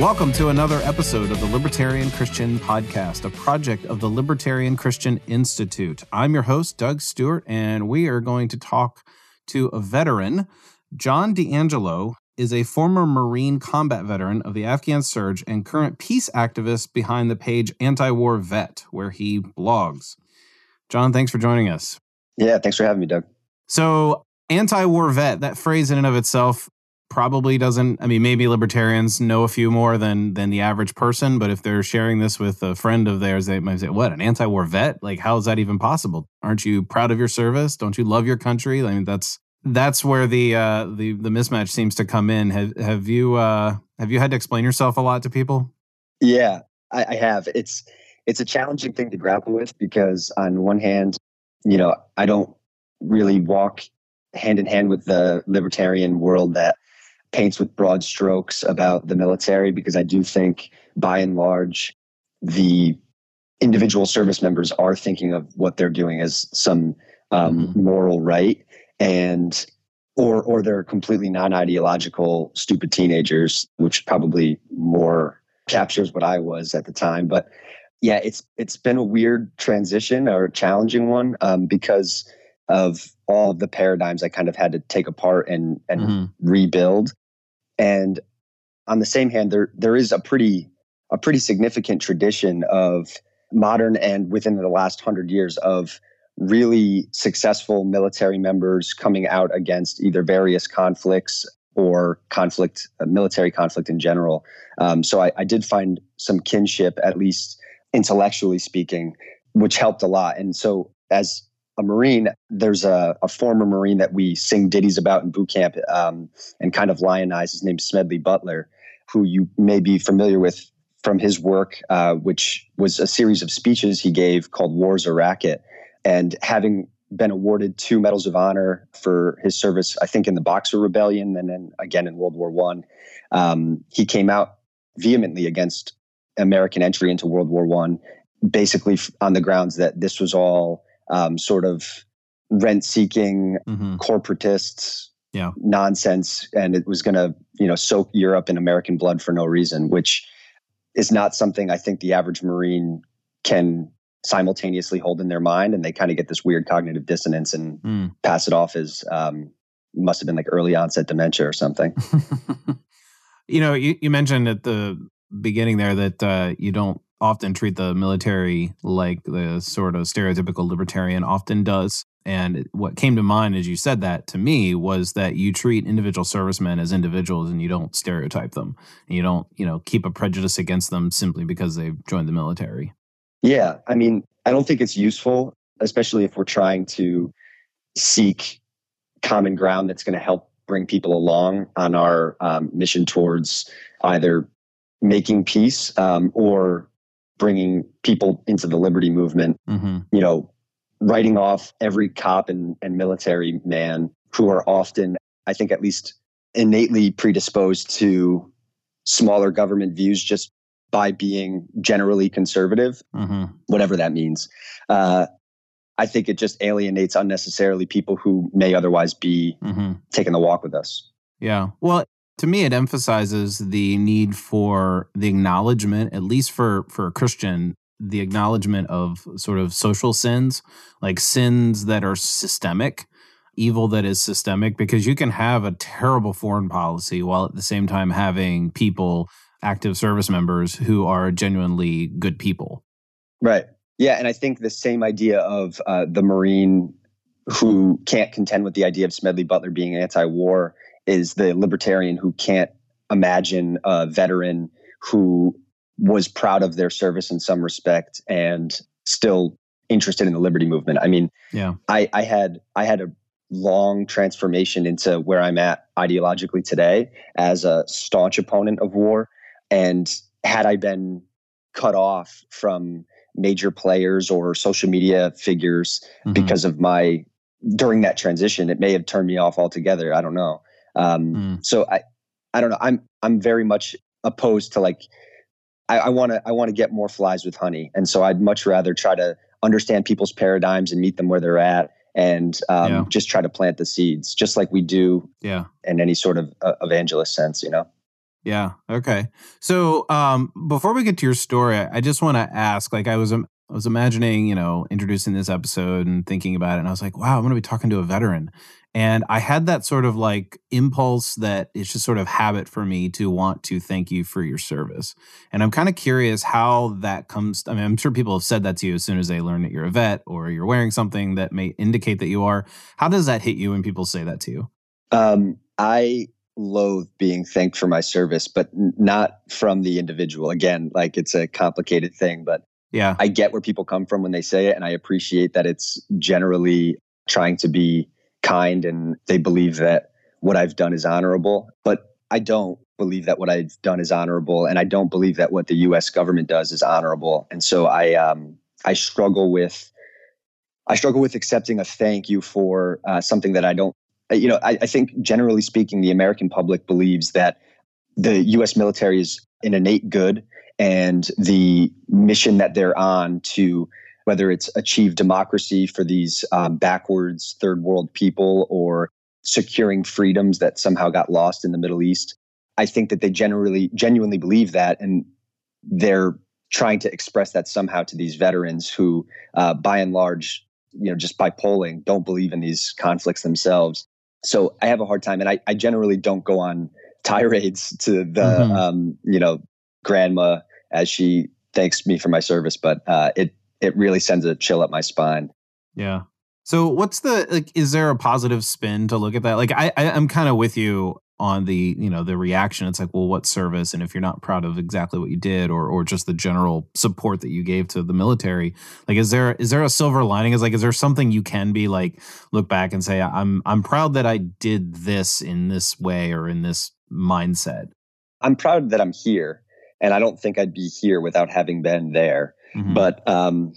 Welcome to another episode of the Libertarian Christian Podcast, a project of the Libertarian Christian Institute. I'm your host, Doug Stewart, and we are going to talk to a veteran. John DeAngelo is a former Marine combat veteran of the Afghan surge and current peace activist behind the page Anti War Vet, where he blogs. John, thanks for joining us. Yeah, thanks for having me, Doug. So, anti war vet, that phrase in and of itself probably doesn't i mean maybe libertarians know a few more than than the average person but if they're sharing this with a friend of theirs they might say what an anti-war vet? Like how is that even possible? Aren't you proud of your service? Don't you love your country? I mean that's that's where the uh the the mismatch seems to come in. Have have you uh have you had to explain yourself a lot to people? Yeah i, I have. It's it's a challenging thing to grapple with because on one hand you know i don't really walk hand in hand with the libertarian world that paints with broad strokes about the military because I do think by and large the individual service members are thinking of what they're doing as some um, mm-hmm. moral right and or or they're completely non-ideological stupid teenagers which probably more captures what I was at the time but yeah it's it's been a weird transition or a challenging one um, because of all of the paradigms I kind of had to take apart and and mm-hmm. rebuild and on the same hand, there there is a pretty a pretty significant tradition of modern and within the last hundred years of really successful military members coming out against either various conflicts or conflict, uh, military conflict in general. Um, so I, I did find some kinship, at least intellectually speaking, which helped a lot. And so as a Marine, there's a, a, former Marine that we sing ditties about in boot camp um, and kind of lionize. His name's Smedley Butler, who you may be familiar with from his work, uh, which was a series of speeches he gave called War's a Racket. And having been awarded two medals of honor for his service, I think in the Boxer Rebellion and then again in World War One, um, he came out vehemently against American entry into World War One, basically on the grounds that this was all um, sort of rent seeking mm-hmm. corporatists yeah. nonsense and it was going to you know soak europe in american blood for no reason which is not something i think the average marine can simultaneously hold in their mind and they kind of get this weird cognitive dissonance and mm. pass it off as um, must have been like early onset dementia or something you know you, you mentioned at the beginning there that uh, you don't often treat the military like the sort of stereotypical libertarian often does. And what came to mind as you said that to me was that you treat individual servicemen as individuals and you don't stereotype them. And you don't, you know, keep a prejudice against them simply because they've joined the military. Yeah. I mean, I don't think it's useful, especially if we're trying to seek common ground that's going to help bring people along on our um, mission towards either making peace um, or bringing people into the liberty movement, mm-hmm. you know, writing off every cop and, and military man who are often, I think, at least innately predisposed to smaller government views just by being generally conservative, mm-hmm. whatever that means. Uh, I think it just alienates unnecessarily people who may otherwise be mm-hmm. taking the walk with us. Yeah. Well, to me it emphasizes the need for the acknowledgement at least for for a christian the acknowledgement of sort of social sins like sins that are systemic evil that is systemic because you can have a terrible foreign policy while at the same time having people active service members who are genuinely good people. Right. Yeah and i think the same idea of uh, the marine who can't contend with the idea of smedley butler being anti-war is the libertarian who can't imagine a veteran who was proud of their service in some respect and still interested in the liberty movement. I mean, yeah, I, I had I had a long transformation into where I'm at ideologically today as a staunch opponent of war. And had I been cut off from major players or social media figures Mhm. because of my during that transition. It may have turned me off altogether. I don't know. Um, Mm. So I, I don't know. I'm I'm very much opposed to like. I want to I want to get more flies with honey, and so I'd much rather try to understand people's paradigms and meet them where they're at, and um, Yeah. just try to plant the seeds, just like we do yeah. in any sort of uh, evangelist sense. You know. Yeah. Okay. So, um, before we get to your story, I just want to ask. Like, I was, um, I was imagining, you know, introducing this episode and thinking about it, and I was like, wow, I'm going to be talking to a veteran, and I had that sort of like impulse that it's just sort of habit for me to want to thank you for your service, and I'm kind of curious how that comes. I mean, I'm sure people have said that to you as soon as they learn that you're a vet or you're wearing something that may indicate that you are. How does that hit you when people say that to you? Um, I loathe being thanked for my service, but not from the individual. Again, like it's a complicated thing, but Yeah. I get where people come from when they say it, and I appreciate that it's generally trying to be kind and they believe that what I've done is honorable. But I don't believe that what I've done is honorable, and I don't believe that what the U.S. government does is honorable. And so I um, I struggle with I struggle with accepting a thank you for uh, something that I don't. uh, You know, I, I think generally speaking, the American public believes that the U.S. military is an innate good and the mission that they're on to whether it's achieve democracy for these um, backwards third world people or securing freedoms that somehow got lost in the middle east i think that they generally genuinely believe that and they're trying to express that somehow to these veterans who uh, by and large you know just by polling don't believe in these conflicts themselves so i have a hard time and i, I generally don't go on tirades to the Mhm. um, you know grandma as she thanks me for my service, but uh, it it really sends a chill up my spine. Yeah. So what's the like is there a positive spin to look at that? Like I, I I'm kind of with you on the, you know, the reaction. It's like, well, what service? And if you're not proud of exactly what you did or or just the general support that you gave to the military, like is there is there a silver lining? Is like is there something you can be like look back and say, I'm I'm proud that I did this in this way or in this mindset? I'm proud that I'm here, and I don't think I'd be here without having been there. Mhm. But um,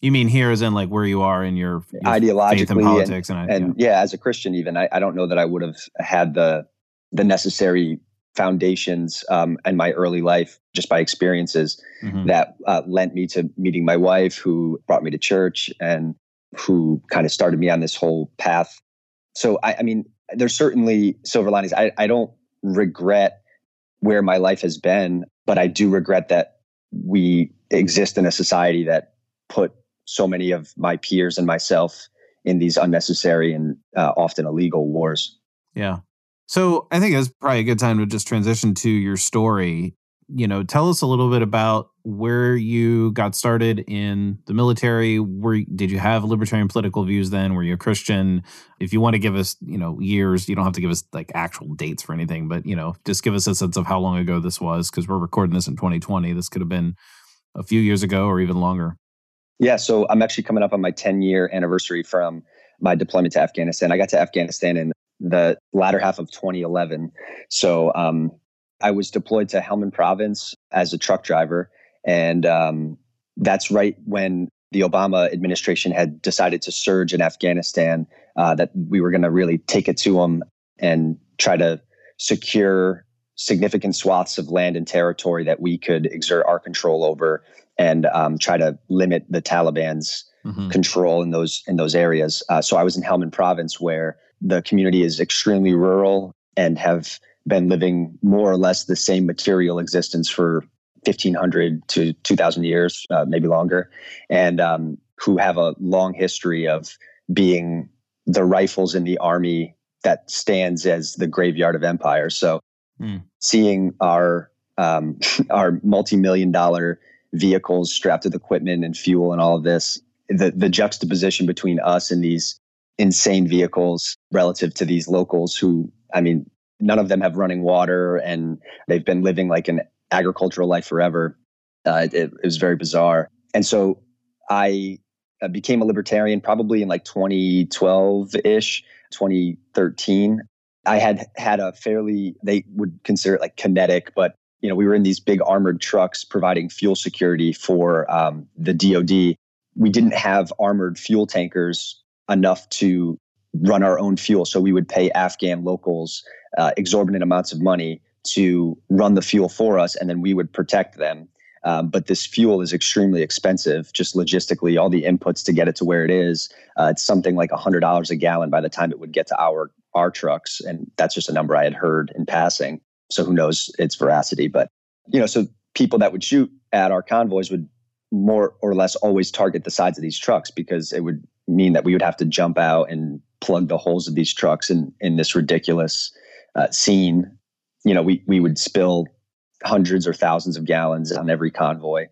you mean here as in like where you are in your, your faith ideologically and and, politics and, I, and yeah. as a Christian, even I, I don't know that I would have had the the necessary foundations um, in my early life just by experiences yeah. Mhm. that uh, lent me to meeting my wife, who brought me to church and who kind of started me on this whole path. So, I, I mean, there's certainly silver linings. I, I don't regret where my life has been, but I do regret that we exist in a society that put so many of my peers and myself in these unnecessary and uh, often illegal wars. Yeah. So I think it's probably a good time to just transition to your story. You know, tell us a little bit about where you got started in the military. Where did you have libertarian political views then? Were you a Christian? If you want to give us, you know, years, you don't have to give us like actual dates for anything, but you know, just give us a sense of how long ago this was because we're recording this in 2020. This could have been a few years ago or even longer. Yeah, so I'm actually coming up on my 10 year anniversary from my deployment to Afghanistan. I got to Afghanistan in the latter half of 2011. So um, I was deployed to Helmand Province as a truck driver. And um, that's right when the Obama administration had decided to surge in Afghanistan, uh, that we were going to really take it to them and try to secure significant swaths of land and territory that we could exert our control over and um, try to limit the Taliban's Mhm. control in those in those areas. Uh, so I was in Helmand Province, where the community is extremely rural and have been living more or less the same material existence for 1500 to 2000 years, uh, maybe longer, and um, who have a long history of being the rifles in the army that stands as the graveyard of empire. So Hmm. Seeing our um, our multi-million dollar vehicles strapped with equipment and fuel and all of this the the juxtaposition between us and these insane vehicles relative to these locals who i mean none of them have running water and they've been living like an agricultural life forever. Uh, it, it was very bizarre. And so i became a libertarian probably in like 2012ish 2013 i had had a fairly they would consider it like kinetic but you know, we were in these big armored trucks providing fuel security for um, the DoD. We didn't have armored fuel tankers enough to run our own fuel, so we would pay Afghan locals uh, exorbitant amounts of money to run the fuel for us, and then we would protect them. Um, but this fuel is extremely expensive, just logistically, all the inputs to get it to where it is. Uh, it's something like hundred dollars a gallon by the time it would get to our our trucks, and that's just a number I had heard in passing. So who knows its veracity? But you know, so people that would shoot at our convoys would more or less always target the sides of these trucks because it would mean that we would have to jump out and plug the holes of these trucks in in this ridiculous uh, scene. You know, we we would spill hundreds or thousands of gallons on every convoy.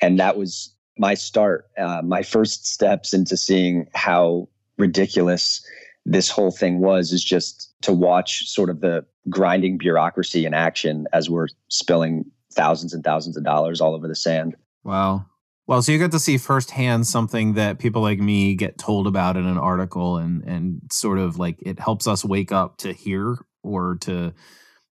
And that was my start, uh, my first steps into seeing how ridiculous this whole thing was, is just to watch sort of the grinding bureaucracy in action as we're spilling thousands and thousands of dollars all over the sand. Wow. Well, so you get to see firsthand something that people like me get told about in an article and and sort of like it helps us wake up to hear or to,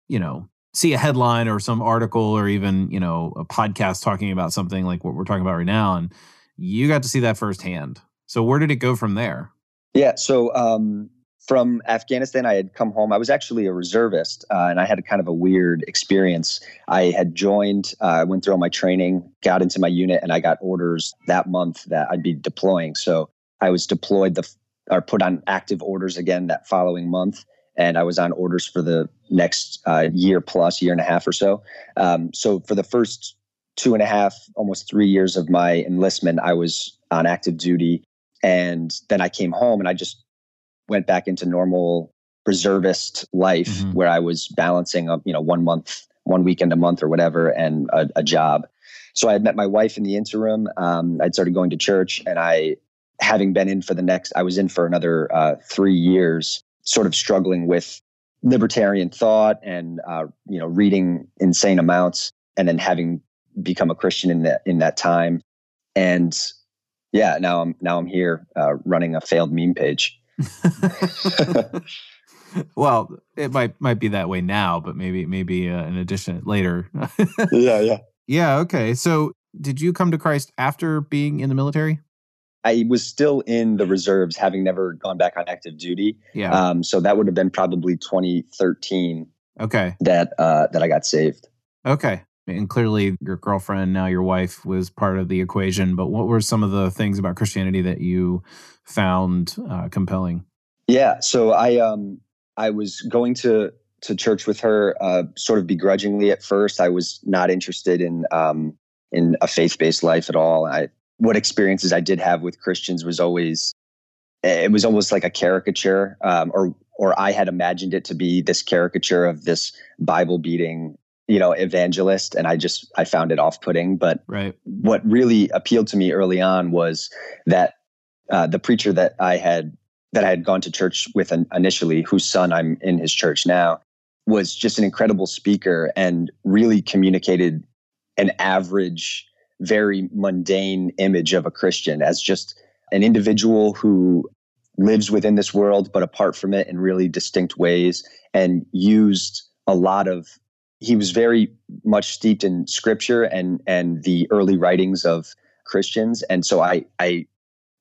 you know, see a headline or some article or even you know a podcast talking about something like what we're talking about right now and you got to see that firsthand so where did it go from there yeah so um, from afghanistan i had come home. I was actually a reservist uh, and i had a kind of a weird experience. I had joined uh, i uh, went through all my training got into my unit and i got orders that month that i'd be deploying. So i was deployed the or put on active orders again that following month and I was on orders for the next uh, year plus, year and a half or so. Um, so for the first two and a half, almost three years of my enlistment, I was on active duty, and then I came home and I just went back into normal reservist life mm-hmm. where I was balancing up, you know, one month, one weekend a month or whatever, and a, a job. So I had met my wife in the interim. Um, I'd started going to church, and I, having been in for the next, I was in for another uh, three years sort of struggling with libertarian thought and uh, you know reading insane amounts and then having become a Christian in that in that time and yeah now I'm now I'm here uh, running a failed meme page. well, it might might be that way now, but maybe maybe uh, in addition later. yeah, yeah, yeah. Okay, so did you come to Christ after being in the military? I was still in the reserves, having never gone back on active duty. Yeah. Um, so that would have been probably 2013. Okay. That uh, that I got saved. Okay. And clearly, your girlfriend, now your wife, was part of the equation. But what were some of the things about Christianity that you found uh, compelling? Yeah. So I um I was going to to church with her, uh, sort of begrudgingly at first. I was not interested in um in a faith based life at all. I what experiences I did have with Christians was always it was almost like a caricature, um, or or I had imagined it to be this caricature of this Bible beating, you know, evangelist, and I just I found it off putting. But right. what really appealed to me early on was that uh, the preacher that I had that I had gone to church with initially, whose son I'm in his church now, was just an incredible speaker and really communicated an average very mundane image of a Christian as just an individual who lives within this world, but apart from it in really distinct ways, and used a lot of. He was very much steeped in scripture and and the early writings of Christians, and so I I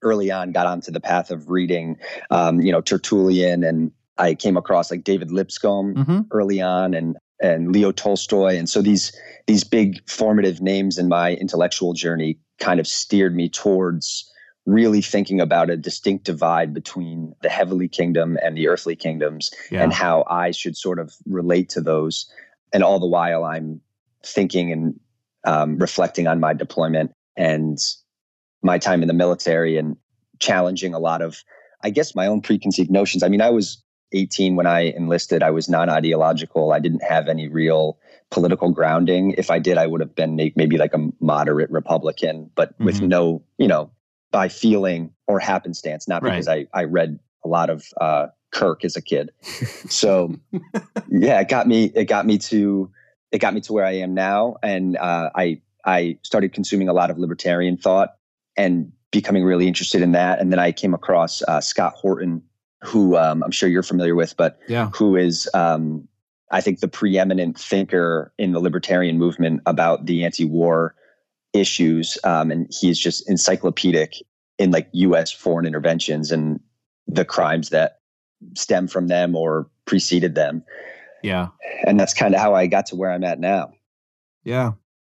early on got onto the path of reading, um, you know, Tertullian, and I came across like David Lipscomb mm-hmm. early on, and and Leo Tolstoy, and so these these big formative names in my intellectual journey kind of steered me towards really thinking about a distinct divide between the heavenly kingdom and the earthly kingdoms yeah. and how I should sort of relate to those. And all the while, I'm thinking and um, reflecting on my deployment and my time in the military and challenging a lot of, I guess, my own preconceived notions. I mean, I was 18 when I enlisted, I was non ideological. I didn't have any real political grounding. If I did, I would have been maybe like a moderate Republican, but mm-hmm. with no, you know, by feeling or happenstance, not because right. I, I read a lot of uh, Kirk as a kid. So yeah, it got me, it got me to, it got me to where I am now. And uh, I, I started consuming a lot of libertarian thought and becoming really interested in that. And then I came across uh, Scott Horton, who um, I'm sure you're familiar with, but yeah. who is um, I think the preeminent thinker in the libertarian movement about the anti-war issues, um, and he's just encyclopedic in like U.S. foreign interventions and the crimes that stem from them or preceded them. Yeah, and that's kind of how I got to where I'm at now. Yeah.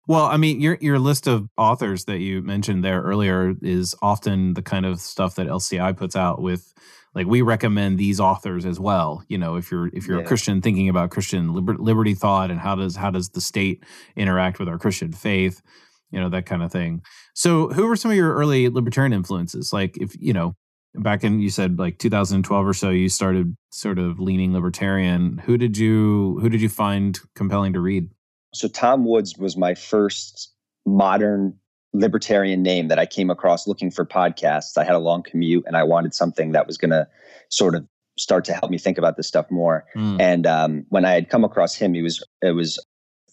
Well, I mean, your your list of authors that you mentioned there earlier is often the kind of stuff that LCI puts out with like we recommend these authors as well you know if you're if you're yeah. a christian thinking about christian liber- liberty thought and how does how does the state interact with our christian faith you know that kind of thing so who were some of your early libertarian influences like if you know back in you said like 2012 or so you started sort of leaning libertarian who did you who did you find compelling to read so tom woods was my first modern libertarian name that I came across looking for podcasts. I had a long commute and I wanted something that was going to sort of start to help me think about this stuff more. Mm. And um, when I had come across him, he was it was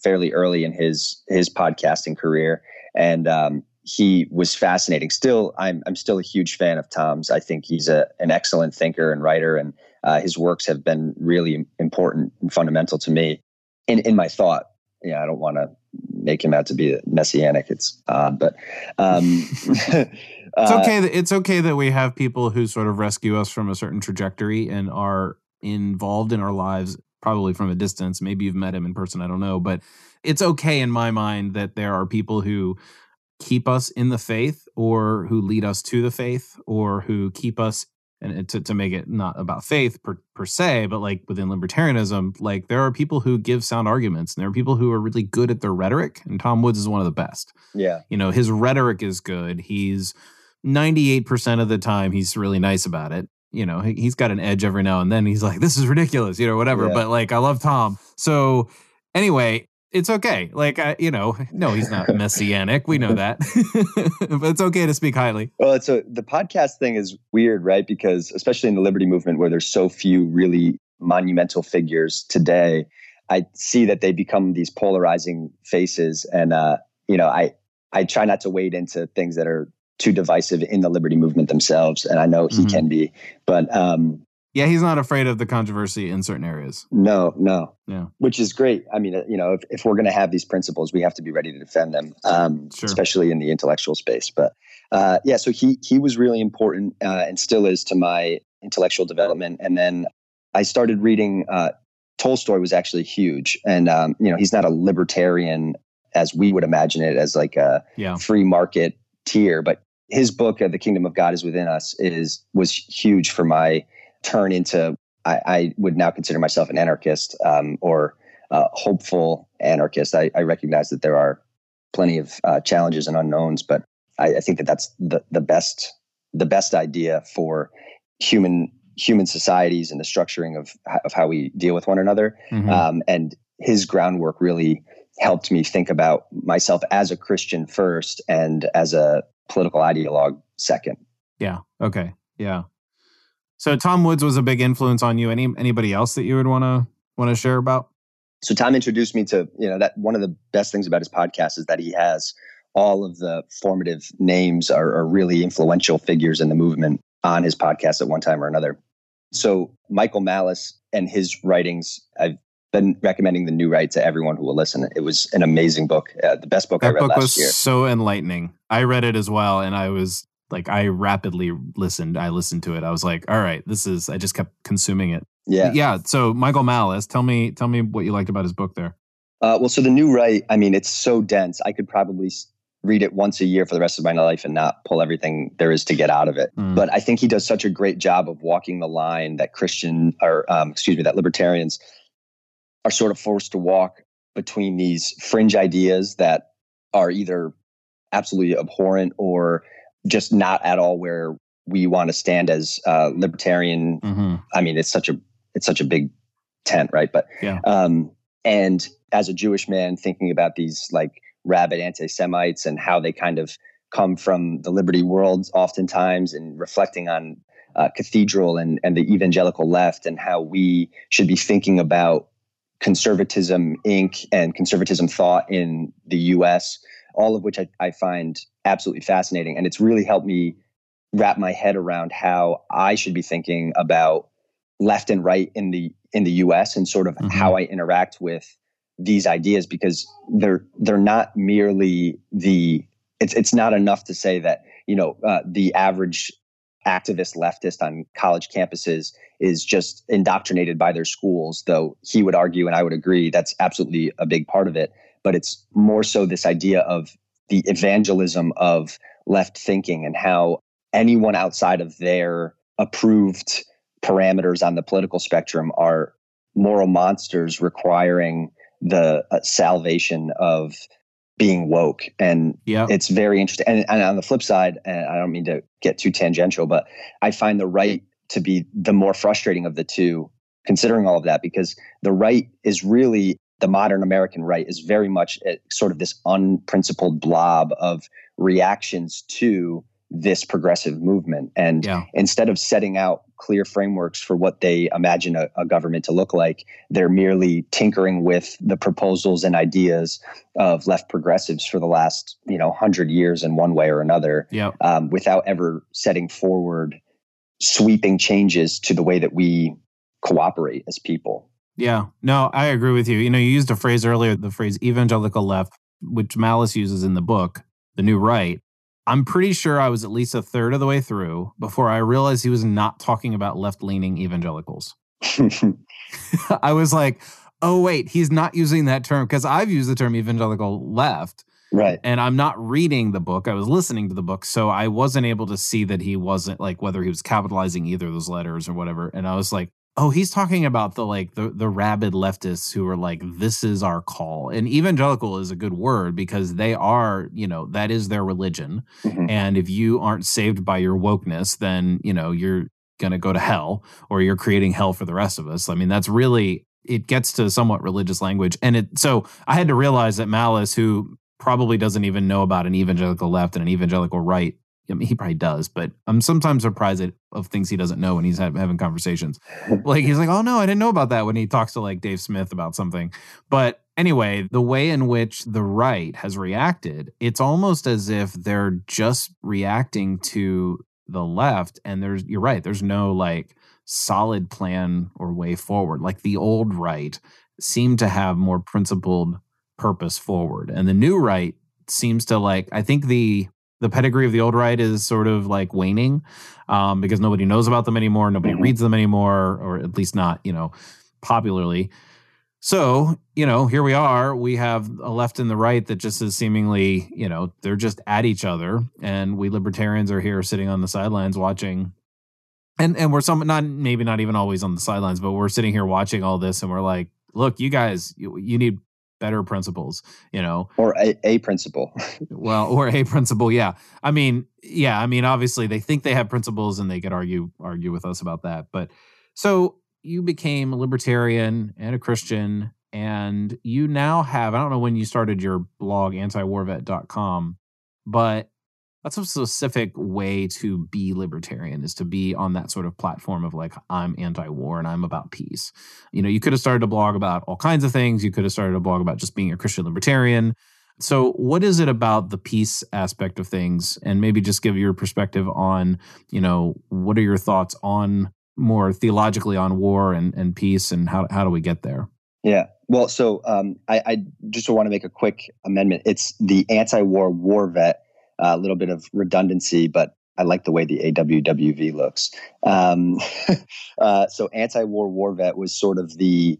fairly early in his his podcasting career, and um, he was fascinating. Still, I'm I'm still a huge fan of Tom's. I think he's a an excellent thinker and writer, and uh, his works have been really important and fundamental to me in in my thought. Yeah, I don't want to make him out to be messianic. It's odd, but um, it's okay. That, it's okay that we have people who sort of rescue us from a certain trajectory and are involved in our lives, probably from a distance. Maybe you've met him in person. I don't know, but it's okay in my mind that there are people who keep us in the faith or who lead us to the faith or who keep us and to, to make it not about faith per, per se, but like within libertarianism, like there are people who give sound arguments and there are people who are really good at their rhetoric. And Tom Woods is one of the best. Yeah. You know, his rhetoric is good. He's 98% of the time, he's really nice about it. You know, he, he's got an edge every now and then. He's like, this is ridiculous, you know, whatever. Yeah. But like, I love Tom. So anyway, it's okay. Like, you know, no, he's not messianic. We know that, but it's okay to speak highly. Well, it's a, the podcast thing is weird, right? Because especially in the liberty movement, where there's so few really monumental figures today, I see that they become these polarizing faces, and uh, you know, I I try not to wade into things that are too divisive in the liberty movement themselves, and I know he mm-hmm. can be, but um, yeah, he's not afraid of the controversy in certain areas. No, no. Yeah. Which is great. I mean, you know, if, if we're going to have these principles, we have to be ready to defend them, um, sure. especially in the intellectual space. But uh, yeah, so he he was really important uh, and still is to my intellectual development. And then I started reading. Uh, Tolstoy was actually huge, and um, you know, he's not a libertarian as we would imagine it, as like a yeah. free market tier, but his book, uh, "The Kingdom of God Is Within Us," is was huge for my turn into I, I would now consider myself an anarchist um, or hopeful anarchist. I, I, recognize that there are plenty of uh, challenges and unknowns, but I, I, think that that's the, the best the best idea for human human societies and the structuring of of how we deal with one another. Mm-hmm. Um, and his groundwork really helped me think about myself as a Christian first and as a political ideologue second. Yeah. Okay. Yeah. So Tom Woods was a big influence on you. Any anybody else that you would want to want to share about? So Tom introduced me to you know that one of the best things about his podcast is that he has all of the formative names are, are really influential figures in the movement on his podcast at one time or another. So Michael Malice and his writings, I've been recommending the New Right to everyone who will listen. It was an amazing book, uh, the best book that I read book last was year. So enlightening. I read it as well, and I was like I rapidly listened. I listened to it. I was like, all right, this is I just kept consuming it. Yeah. Yeah. So Michael Malice, tell me tell me what you liked about his book there. Uh, well, so the new right, I mean, it's so dense. I could probably read it once a year for the rest of my life and not pull everything there is to get out of it. Mm. But I think he does such a great job of walking the line that Christian or um, excuse me, that libertarians are sort of forced to walk between these fringe ideas that are either absolutely abhorrent or just not at all where we want to stand as uh, libertarian. Mm-hmm. I mean, it's such a it's such a big tent, right? But yeah. Um, and as a Jewish man, thinking about these like rabid anti-Semites and how they kind of come from the liberty world, oftentimes, and reflecting on uh, cathedral and and the evangelical left and how we should be thinking about conservatism inc and conservatism thought in the us all of which I, I find absolutely fascinating. And it's really helped me wrap my head around how I should be thinking about left and right in the in the US and sort of mm-hmm. how I interact with these ideas because they're they're not merely the it's it's not enough to say that you know uh, the average activist leftist on college campuses is just indoctrinated by their schools though he would argue and I would agree that's absolutely a big part of it but it's more so this idea of the evangelism of left thinking and how anyone outside of their approved parameters on the political spectrum are moral monsters requiring the uh, salvation of being woke and yeah. it's very interesting and, and on the flip side and i don't mean to get too tangential but i find the right to be the more frustrating of the two considering all of that because the right is really the modern American right is very much sort of this unprincipled blob of reactions to this progressive movement. And yeah. instead of setting out clear frameworks for what they imagine a, a, government to look like, they're merely tinkering with the proposals and ideas of left progressives for the last, you know, hundred years in one way or another, yeah. um, without ever setting forward sweeping changes to the way that we cooperate as people. Yeah, no, I agree with you. You know, you used a phrase earlier, the phrase evangelical left, which Malice uses in the book, The New Right. I'm pretty sure I was at least a third of the way through before I realized he was not talking about left leaning evangelicals. I was like, oh, wait, he's not using that term because I've used the term evangelical left. Right. And I'm not reading the book. I was listening to the book. So I wasn't able to see that he wasn't like whether he was capitalizing either of those letters or whatever. And I was like, Oh, he's talking about the like the the rabid leftists who are like, this is our call. And evangelical is a good word because they are, you know, that is their religion. Mm-hmm. And if you aren't saved by your wokeness, then you know you're gonna go to hell or you're creating hell for the rest of us. I mean, that's really it gets to somewhat religious language. And it so I had to realize that Malice, who probably doesn't even know about an evangelical left and an evangelical right, I mean, he probably does, but I'm sometimes surprised at, of things he doesn't know when he's having conversations. like he's like, "Oh no, I didn't know about that." When he talks to like Dave Smith about something. But anyway, the way in which the right has reacted, it's almost as if they're just reacting to the left, and there's you're right. There's no like solid plan or way forward. Like the old right seemed to have more principled purpose forward, and the new right seems to like. I think the the pedigree of the old right is sort of like waning um, because nobody knows about them anymore. Nobody mm-hmm. reads them anymore, or at least not, you know, popularly. So, you know, here we are. We have a left and the right that just is seemingly, you know, they're just at each other. And we libertarians are here sitting on the sidelines watching. And and we're some not maybe not even always on the sidelines, but we're sitting here watching all this and we're like, look, you guys, you, you need better principles, you know, or a, a principle. well, or a principle. Yeah. I mean, yeah. I mean, obviously they think they have principles and they could argue, argue with us about that. But so you became a libertarian and a Christian and you now have, I don't know when you started your blog, antiwarvet.com, but that's a specific way to be libertarian is to be on that sort of platform of like i'm anti-war and i'm about peace. You know you could have started a blog about all kinds of things. You could have started a blog about just being a christian libertarian. So what is it about the peace aspect of things? And maybe just give your perspective on you know what are your thoughts on more theologically on war and, and peace and how, how do we get there? Yeah. Well so um, I, I just want to make a quick amendment. It's the anti-war war vet a little bit of redundancy, but I like the way the AWWV looks. Um, uh, so anti-war war vet was sort of the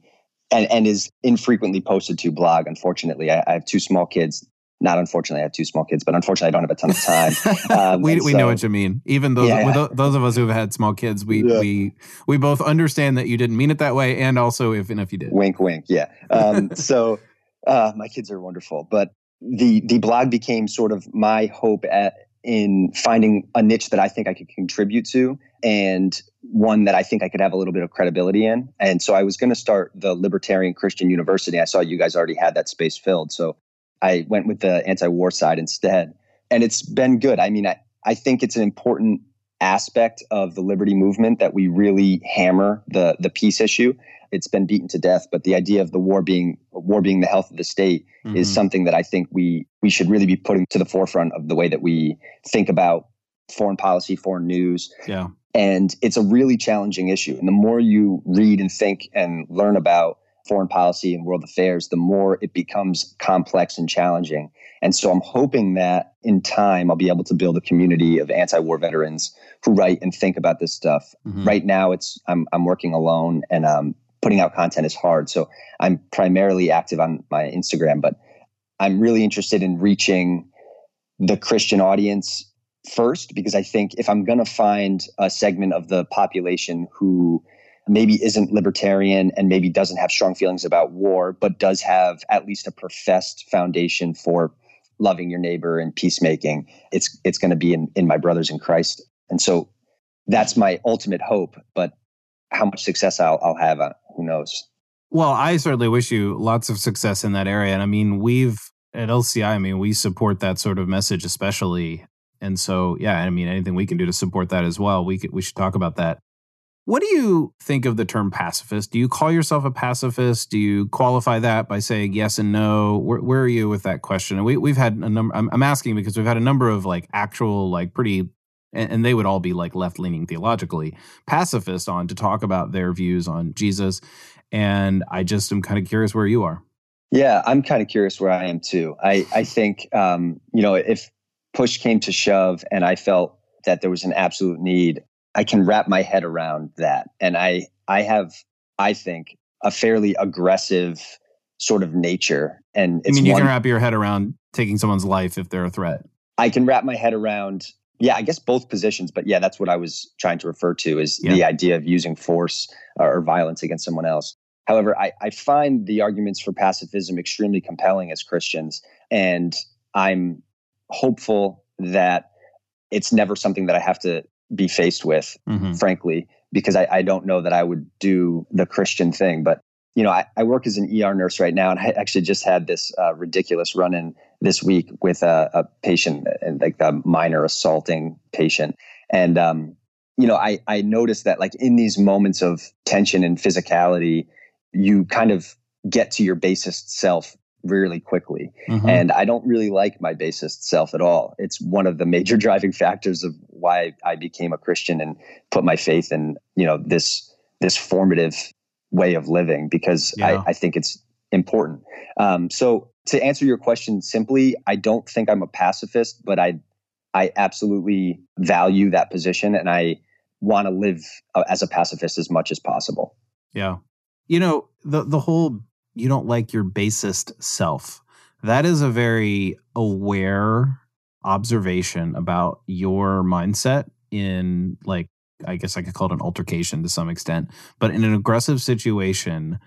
and, and is infrequently posted to blog. Unfortunately, I, I, have two small kids. Not unfortunately, I have two small kids, but unfortunately, I don't have a ton of time. Um, we we so, know what you mean. Even those yeah, yeah. those of us who've had small kids, we yeah. we we both understand that you didn't mean it that way, and also if and if you did. Wink, wink. Yeah. Um, so uh, my kids are wonderful, but the the blog became sort of my hope at in finding a niche that I think I could contribute to and one that I think I could have a little bit of credibility in. And so I was going to start the Libertarian Christian University. I saw you guys already had that space filled. So I went with the anti war side instead. And it's been good. I mean, I, I think it's an important aspect of the liberty movement that we really hammer the the peace issue it's been beaten to death. But the idea of the war being war being the health of the state mm-hmm. is something that I think we we should really be putting to the forefront of the way that we think about foreign policy, foreign news. Yeah. And it's a really challenging issue. And the more you read and think and learn about foreign policy and world affairs, the more it becomes complex and challenging. And so I'm hoping that in time I'll be able to build a community of anti-war veterans who write and think about this stuff. Mhm. Right now it's I'm I'm working alone and um putting out content is hard. So I'm primarily active on my Instagram, but I'm really interested in reaching the Christian audience first because I think if I'm going to find a segment of the population who maybe isn't libertarian and maybe doesn't have strong feelings about war, but does have at least a professed foundation for loving your neighbor and peacemaking, it's it's going to be in, in my brothers in Christ. And so that's my ultimate hope. But how much success I'll, I'll have, uh, who knows? Well, I certainly wish you lots of success in that area. And I mean, we've at LCI, I mean, we support that sort of message, especially. And so, yeah, I mean, anything we can do to support that as well, we could, we should talk about that. What do you think of the term pacifist? Do you call yourself a pacifist? Do you qualify that by saying yes and no? Where, where are you with that question? And we, we've had a number, I'm, I'm asking because we've had a number of like actual, like pretty, and, and they would all be like left leaning theologically, pacifists on to talk about their views on Jesus. And I just am kind of curious where you are. Yeah, I'm kind of curious where I am too. I, I think, um, you know, if push came to shove and I felt that there was an absolute need, I can wrap my head around that. And I, I have, I think, a fairly aggressive sort of nature. And I it's mean, you one, can wrap your head around taking someone's life if they're a threat. I can wrap my head around, yeah, I guess both positions, but yeah, that's what I was trying to refer to is Yeah. the idea of using force uh, or violence against someone else. However, I, I find the arguments for pacifism extremely compelling as Christians, and I'm hopeful that it's never something that I have to be faced with, Mhm. frankly, because I, I don't know that I would do the Christian thing. But you know, I, I work as an ER nurse right now, and I actually just had this uh, ridiculous run-in this week with a, a patient, like a minor assaulting patient, and um, you know, I I noticed that like in these moments of tension and physicality, you kind of get to your basest self really quickly. Mhm. And I don't really like my basest self at all. It's one of the major driving factors of why I became a Christian and put my faith in, you know, this this formative way of living because Yeah. I, I think it's important. Um, so to answer your question simply, I don't think I'm a pacifist, but I I absolutely value that position and I want to live uh, as a pacifist as much as possible. Yeah. You know, the the whole you don't like your basest self. That is a very aware observation about your mindset in like I guess I could call it an altercation to some extent, but in an aggressive situation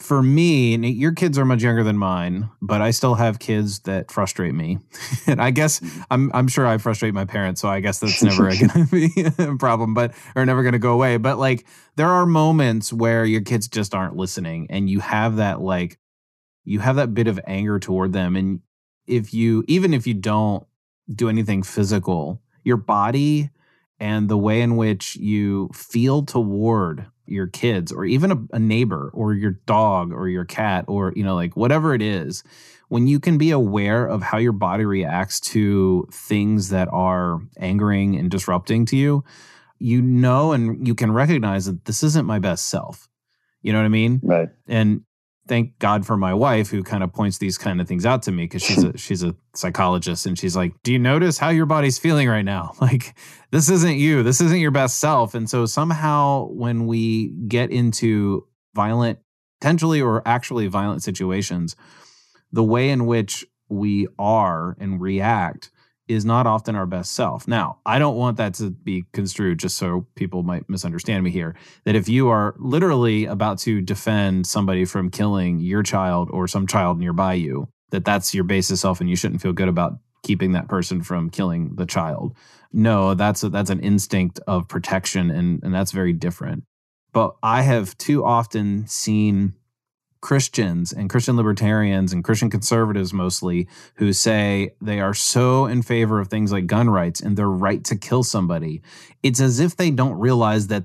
for me, and your kids are much younger than mine, but I still have kids that frustrate me. and I guess mm-hmm. I'm I'm sure I frustrate my parents, so I guess that's never going to be a problem, but are never going to go away. But like there are moments where your kids just aren't listening and you have that like you have that bit of anger toward them and if you even if you don't do anything physical, your body and the way in which you feel toward your kids or even a, a neighbor or your dog or your cat or you know like whatever it is when you can be aware of how your body reacts to things that are angering and disrupting to you you know and you can recognize that this isn't my best self you know what i mean Right. and thank God for my wife who kind of points these kind of things out to me because she's a she's a psychologist and she's like, "Do you notice how your body's feeling right now? Like this isn't you. This isn't your best self." And so somehow when we get into violent potentially or actually violent situations, the way in which we are and react is not often our best self. Now, I don't want that to be construed just so people might misunderstand me here that if you are literally about to defend somebody from killing your child or some child nearby you, that that's your basis self and you shouldn't feel good about keeping that person from killing the child. No, that's a, that's an instinct of protection and and that's very different. But I have too often seen Christians and Christian libertarians and Christian conservatives mostly who say they are so in favor of things like gun rights and their right to kill somebody. It's as if they don't realize that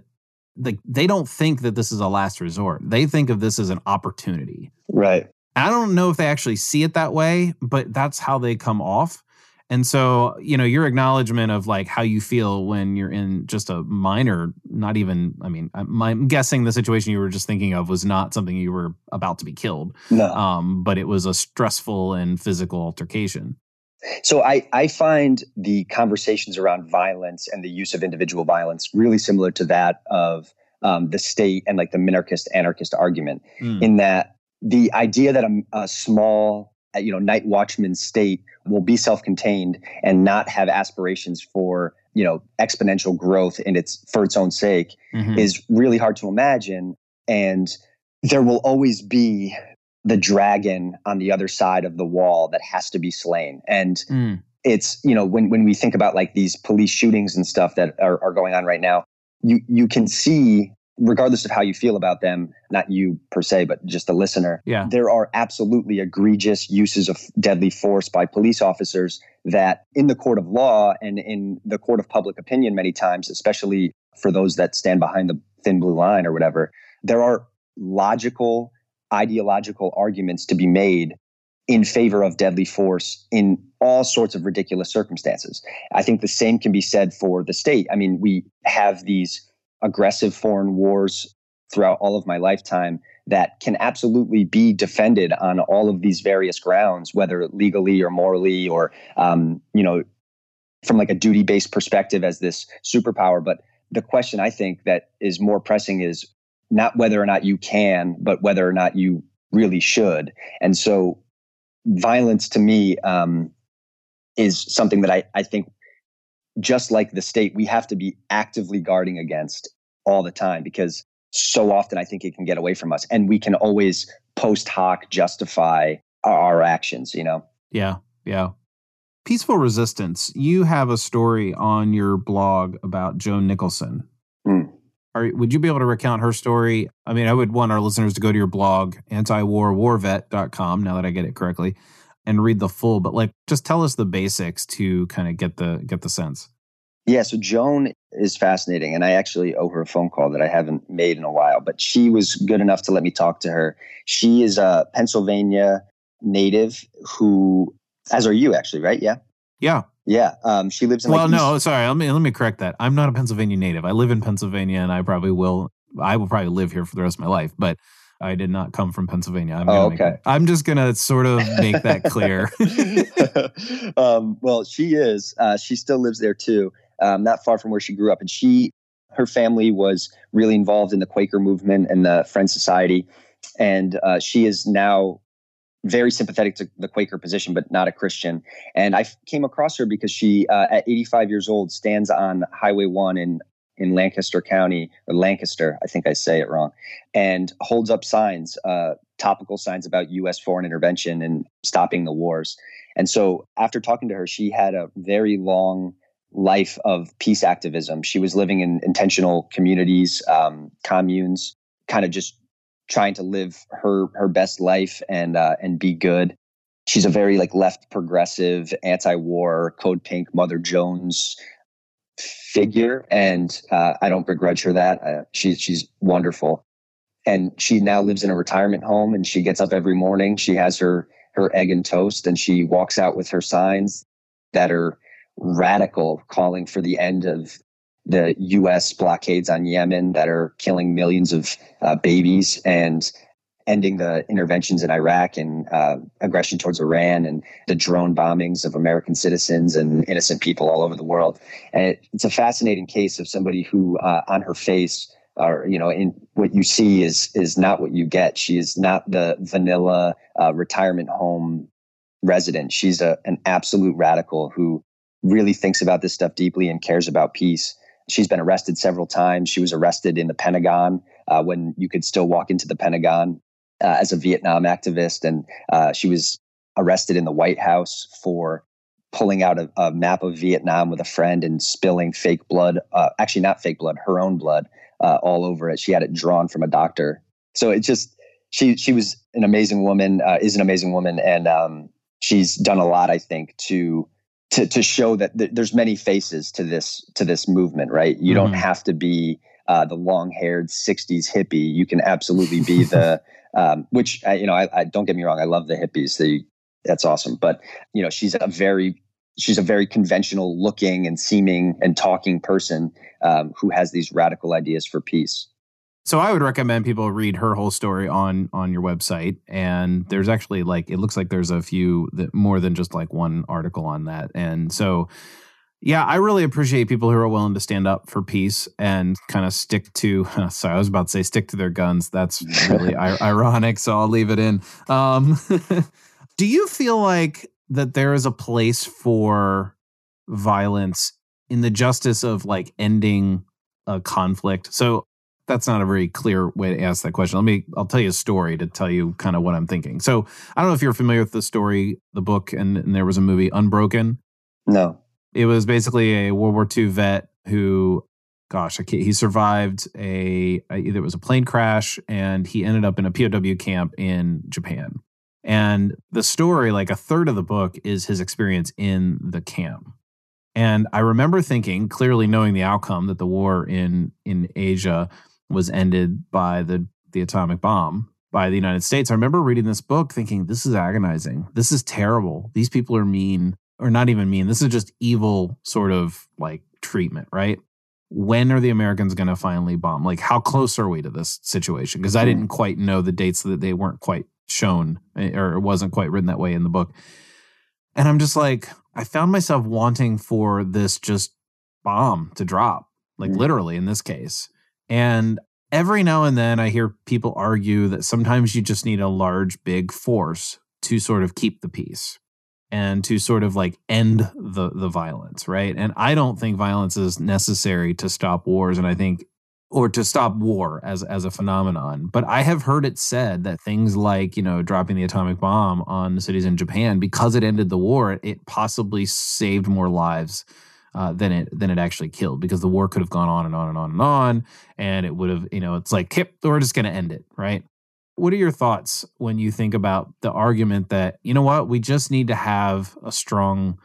like they don't think that this is a last resort. They think of this as an opportunity. Right. I don't know if they actually see it that way, but that's how they come off. And so, you know, your acknowledgement of like how you feel when you're in just a minor, not even, I mean, I'm, guessing the situation you were just thinking of was not something you were about to be killed. No. Um, but it was a stressful and physical altercation. So I, I find the conversations around violence and the use of individual violence really similar to that of um, the state and like the minarchist anarchist argument, Mm. in that the idea that a, a small, you know, night watchman state will be self-contained and not have aspirations for you know exponential growth in its for its own sake Mhm. is really hard to imagine. And there will always be the dragon on the other side of the wall that has to be slain. And Mm. it's, you know, when, when we think about like these police shootings and stuff that are, are going on right now, you, you can see, regardless of how you feel about them, not you per se, but just the listener, Yeah. there are absolutely egregious uses of deadly force by police officers that in the court of law and in the court of public opinion many times especially for those that stand behind the thin blue line or whatever there are logical ideological arguments to be made in favor of deadly force in all sorts of ridiculous circumstances i think the same can be said for the state i mean we have these aggressive foreign wars throughout all of my lifetime that can absolutely be defended on all of these various grounds, whether legally or morally or, um, you know, from like a duty based perspective as this superpower. But the question I think that is more pressing is not whether or not you can, but whether or not you really should. And so violence to me um, is something that I, I think, just like the state, we have to be actively guarding against all the time because so often I think it can get away from us. And we can always post hoc justify our, our actions, you know? Yeah, yeah. Peaceful Resistance. You have a story on your blog about Joan Nicholson. Mm. Are, would you be able to recount her story? I mean, I would want our listeners to go to your blog, antiwarwarvet.com, now that I get it correctly, and read the full, but like just tell us the basics to kind of get the get the sense. Yeah, so Joan is fascinating, and I actually owe her a phone call that I haven't made in a while. But she was good enough to let me talk to her. She is a Pennsylvania native who, as are you, actually, right? Yeah, Yeah. yeah. Um, she lives in. Well, like, no, East- sorry. Let me let me correct that. I'm not a Pennsylvania native. I live in Pennsylvania, and I probably will. I will probably live here for the rest of my life, but I did not come from Pennsylvania. I'm Oh, make okay. that- I'm just gonna sort of make that clear. um, well, she is. Uh, she still lives there too, um, not far from where she grew up. And she, her family was really involved in the Quaker movement and the Friends Society. And uh, she is now very sympathetic to the Quaker position, but not a Christian. And I came across her because she, uh, at 85 years old, stands on Highway 1 in in Lancaster County, or Lancaster, I think I say it wrong, and holds up signs, uh, topical signs about U.S. foreign intervention and stopping the wars. And so, after talking to her, she had a very long life of peace activism. She was living in intentional communities, um, communes, kind of just trying to live her her best life and uh, and be good. She's a very like left progressive, anti-war, Code Pink, Mother Jones figure, and uh, I don't begrudge her that. Uh, she's she's wonderful, and she now lives in a retirement home, and she gets up every morning. She has her her egg and toast, and she walks out with her signs that are radical, calling for the end of the U.S. blockades on Yemen that are killing millions of uh, babies and ending the interventions in Iraq and uh, aggression towards Iran and the drone bombings of American citizens and innocent people all over the world. And it, it's a fascinating case of somebody who, uh, on her face, or you know, in what you see is is not what you get. She is not the vanilla uh, retirement home resident. She's a, an absolute radical who really thinks about this stuff deeply and cares about peace. She's been arrested several times. She was arrested in the Pentagon uh, when you could still walk into the Pentagon uh, as a Vietnam activist, and uh, she was arrested in the White House for pulling out a, a, map of Vietnam with a friend and spilling fake blood. Uh, actually, not fake blood, her own blood, uh, all over it. She had it drawn from a doctor. So it just she she was an amazing woman, uh, is an amazing woman, and um, she's done a lot, I think, to to to show that th- there's many faces to this to this movement. Right, you Mhm. don't have to be uh, the long-haired '60s hippie. You can absolutely be the um, which I, you know. I, I don't get me wrong. I love the hippies. They that's awesome. But you know, she's a very she's a very conventional looking and seeming and talking person um, who has these radical ideas for peace. So I would recommend people read her whole story on on your website, and there's actually like it looks like there's a few that more than just like one article on that, and so yeah, I really appreciate people who are willing to stand up for peace and kind of stick to. Sorry, I was about to say stick to their guns. That's really ironic, so I'll leave it in. Um, do you feel like that there is a place for violence in the justice of like ending a conflict? So that's not a very clear way to ask that question. Let me I'll tell you a story to tell you kind of what I'm thinking. So I don't know if you're familiar with the story, the book, and, and there was a movie Unbroken. No. It was basically a World War II vet who, gosh, he survived a either it was a plane crash and he ended up in a POW camp in Japan. And the story, like a third of the book, is his experience in the camp. And I remember thinking, clearly knowing the outcome that the war in in Asia was ended by the the atomic bomb by the United States. I remember reading this book thinking this is agonizing. This is terrible. These people are mean or not even mean. This is just evil sort of like treatment, right? When are the Americans going to finally bomb? Like how close are we to this situation? Because I hmm. didn't quite know the dates that they weren't quite shown eh, or it wasn't quite written that way in the book. And I'm just like I found myself wanting for this just bomb to drop, like mm. literally in this case. And every now and then I hear people argue that sometimes you just need a large, big force to sort of keep the peace and to sort of like end the the violence, right? And I don't think violence is necessary to stop wars and I think or to stop war as as a phenomenon. But I have heard it said that things like, you know, dropping the atomic bomb on the cities in Japan because it ended the war, it possibly saved more lives uh, than it than it actually killed because the war could have gone on and on and on and on, and it would have you know it's like Kip, we're just going to end it, right? What are your thoughts when you think about the argument that you know what we just need to have a strong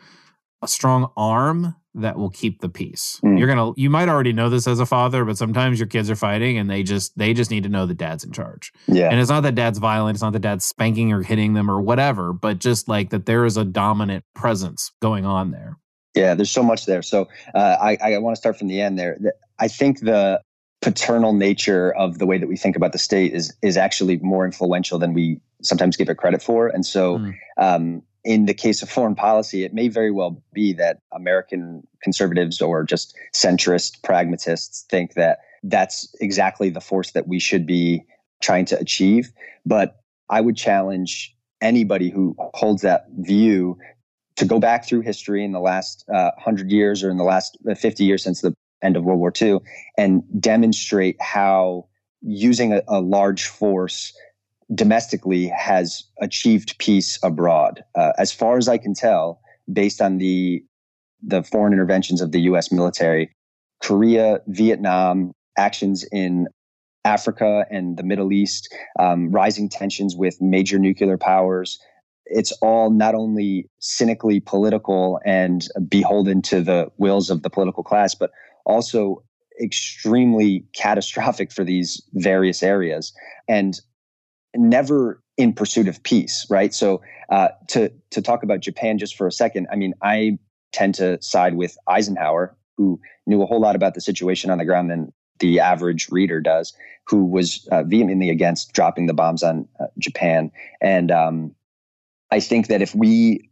a strong arm that will keep the peace. Mm. You're gonna you might already know this as a father, but sometimes your kids are fighting and they just they just need to know that dad's in charge. Yeah. And it's not that dad's violent, it's not that dad's spanking or hitting them or whatever, but just like that there is a dominant presence going on there. Yeah, there's so much there. So uh, I, I want to start from the end there. I think the paternal nature of the way that we think about the state is is actually more influential than we sometimes give it credit for. And so, mm. um, in the case of foreign policy, it may very well be that American conservatives or just centrist pragmatists think that that's exactly the force that we should be trying to achieve. But I would challenge anybody who holds that view to go back through history in the last uh, 100 years or in the last uh, 50 years since the end of World War II and demonstrate how using a, a large force domestically has achieved peace abroad. Uh, as far as I can tell, based on the the foreign interventions of the U.S. military, Korea, Vietnam, actions in Africa and the Middle East, um, rising tensions with major nuclear powers, it's all not only cynically political and beholden to the wills of the political class, but also extremely catastrophic for these various areas and never in pursuit of peace, right? So uh, to to talk about Japan just for a second, I mean, I tend to side with Eisenhower, who knew a whole lot about the situation on the ground than the average reader does, who was uh, vehemently against dropping the bombs on uh, Japan, and um, I think that if we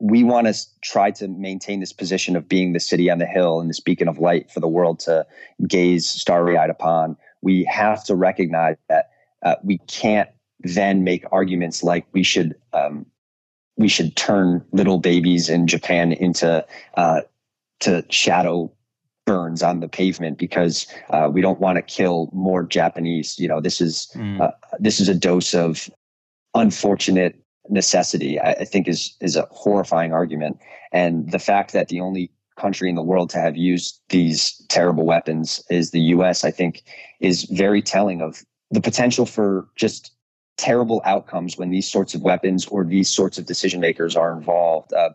we want to try to maintain this position of being the city on the hill and this beacon of light for the world to gaze starry-eyed upon, we have to recognize that uh, we can't then make arguments like we should um, we should turn little babies in Japan into uh, to shadow burns on the pavement because uh, we don't want to kill more Japanese. You know, this is mm. uh, this is a dose of unfortunate necessity, I, think is is a horrifying argument. And the fact that the only country in the world to have used these terrible weapons is the US, I think, is very telling of the potential for just terrible outcomes when these sorts of weapons or these sorts of decision makers are involved. Uh,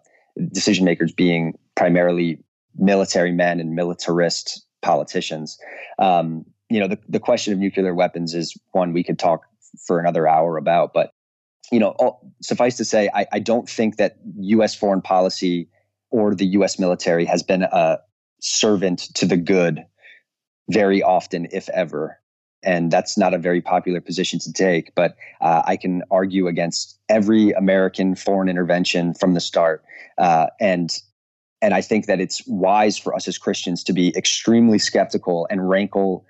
decision makers being primarily military men and militarist politicians. Um, you know, the, the question of nuclear weapons is one we could talk for another hour about, but you know, all, suffice to say, I, I, don't think that U.S. foreign policy or the U.S. military has been a servant to the good very often, if ever. And that's not a very popular position to take, but uh, I can argue against every American foreign intervention from the start. Uh, and and I think that it's wise for us as Christians to be extremely skeptical and rankle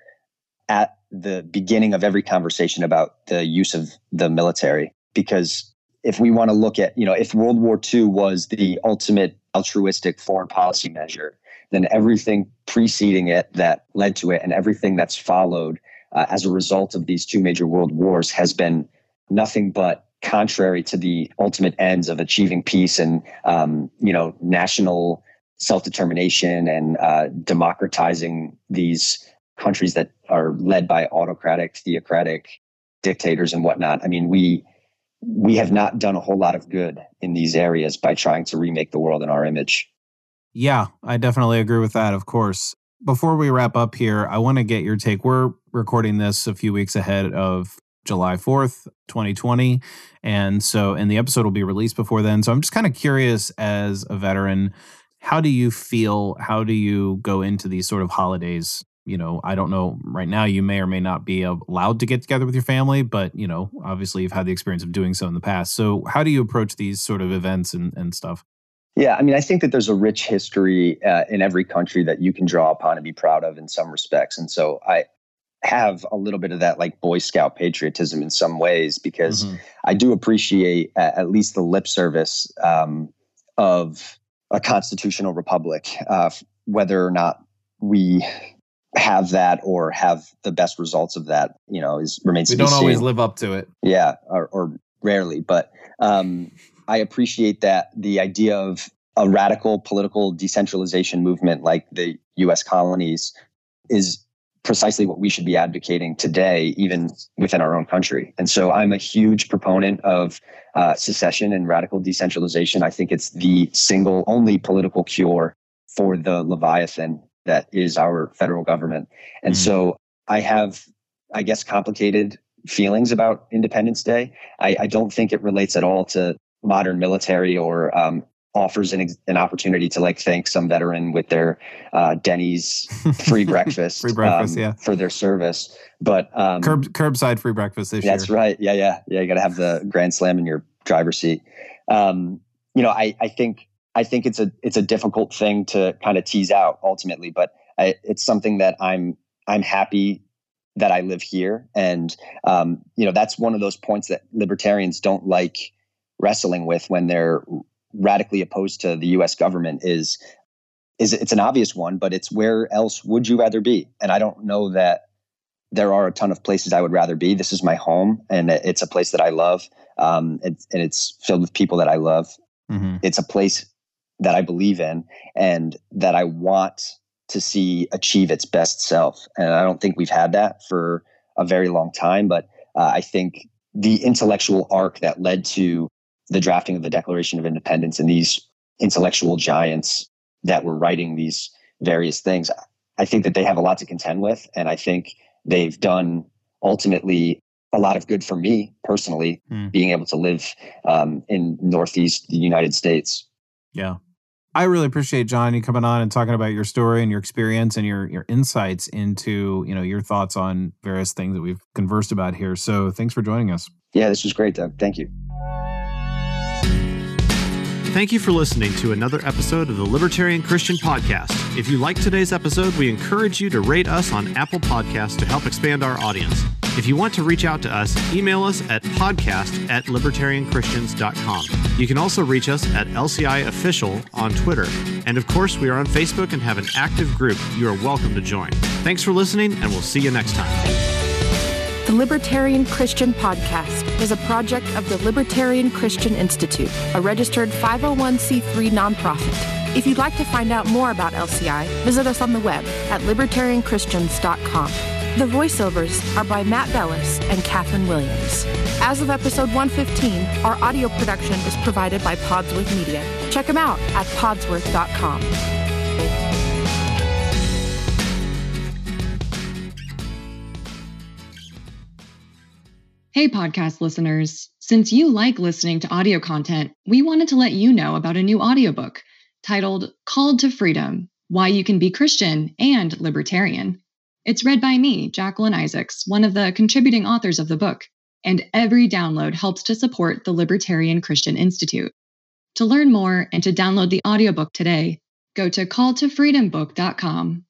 at the beginning of every conversation about the use of the military. Because if we want to look at, you know, if World War II was the ultimate altruistic foreign policy measure, then everything preceding it that led to it and everything that's followed uh, as a result of these two major world wars has been nothing but contrary to the ultimate ends of achieving peace and um, you know national self-determination and uh, democratizing these countries that are led by autocratic theocratic dictators and whatnot. I mean we we have not done a whole lot of good in these areas by trying to remake the world in our image yeah i definitely agree with that of course before we wrap up here i want to get your take we're recording this a few weeks ahead of July 4th, 2020. And so, and the episode will be released before then. So I'm just kind of curious as a veteran, how do you feel? How do you go into these sort of holidays? You know, I don't know right now, you may or may not be allowed to get together with your family, but, you know, obviously you've had the experience of doing so in the past. So, how do you approach these sort of events and, and stuff? Yeah, I mean, I think that there's a rich history uh, in every country that you can draw upon and be proud of in some respects. And so I, have a little bit of that like Boy Scout patriotism in some ways because mm-hmm. I do appreciate uh, at least the lip service um, of a constitutional republic, uh, whether or not we have that or have the best results of that, you know, is remains. We don't always live up to it. Yeah, or, or rarely, but um, I appreciate that the idea of a radical political decentralization movement like the U.S. colonies is precisely what we should be advocating today, even within our own country. And so I'm a huge proponent of uh, secession and radical decentralization. I think it's the single only political cure for the Leviathan that is our federal government. And mm. so I have, I guess, complicated feelings about Independence Day. I, I, don't think it relates at all to modern military or um, offers an, an opportunity to like thank some veteran with their uh, Denny's free breakfast, free breakfast, um, yeah, for their service. But um, Curb, curbside free breakfast this that's year. right. Yeah, yeah, yeah. You got to have the grand slam in your driver's seat. Um, you know, I, I think I think it's a it's a difficult thing to kind of tease out ultimately, but I, it's something that I'm I'm happy that I live here, and um, you know that's one of those points that libertarians don't like wrestling with when they're radically opposed to the U.S. government is is it's an obvious one, but it's where else would you rather be? And I don't know that there are a ton of places I would rather be. This is my home, and it's a place that I love, um, and, and it's filled with people that I love. Mm-hmm. It's a place that I believe in and that I want to see achieve its best self. And I don't think we've had that for a very long time, but uh, I think the intellectual arc that led to the drafting of the Declaration of Independence and these intellectual giants that were writing these various things, I think that they have a lot to contend with. And I think they've done ultimately a lot of good for me personally, mm. being able to live um, in Northeast the United States. Yeah. I really appreciate John you coming on and talking about your story and your experience and your your insights into you know your thoughts on various things that we've conversed about here. So thanks for joining us. Yeah, this was great, Doug. Thank you. Thank you for listening to another episode of the Libertarian Christian Podcast. If you like today's episode, we encourage you to rate us on Apple Podcasts to help expand our audience. If you want to reach out to us, email us at podcast at libertarianchristians.com. You can also reach us at LCI Official on Twitter. And of course, we are on Facebook and have an active group you are welcome to join. Thanks for listening, and we'll see you next time. The Libertarian Christian Podcast is a project of the Libertarian Christian Institute, a registered 501c3 nonprofit. If you'd like to find out more about LCI, visit us on the web at libertarianchristians.com. The voiceovers are by Matt Bellis and Katherine Williams. As of episode 115, our audio production is provided by Podsworth Media. Check them out at podsworth.com. Hey, podcast listeners. Since you like listening to audio content, we wanted to let you know about a new audiobook. titled Called to Freedom Why You Can Be Christian and Libertarian. It's read by me, Jacqueline Isaacs, one of the contributing authors of the book, and every download helps to support the Libertarian Christian Institute. To learn more and to download the audiobook today, go to calltofreedombook.com.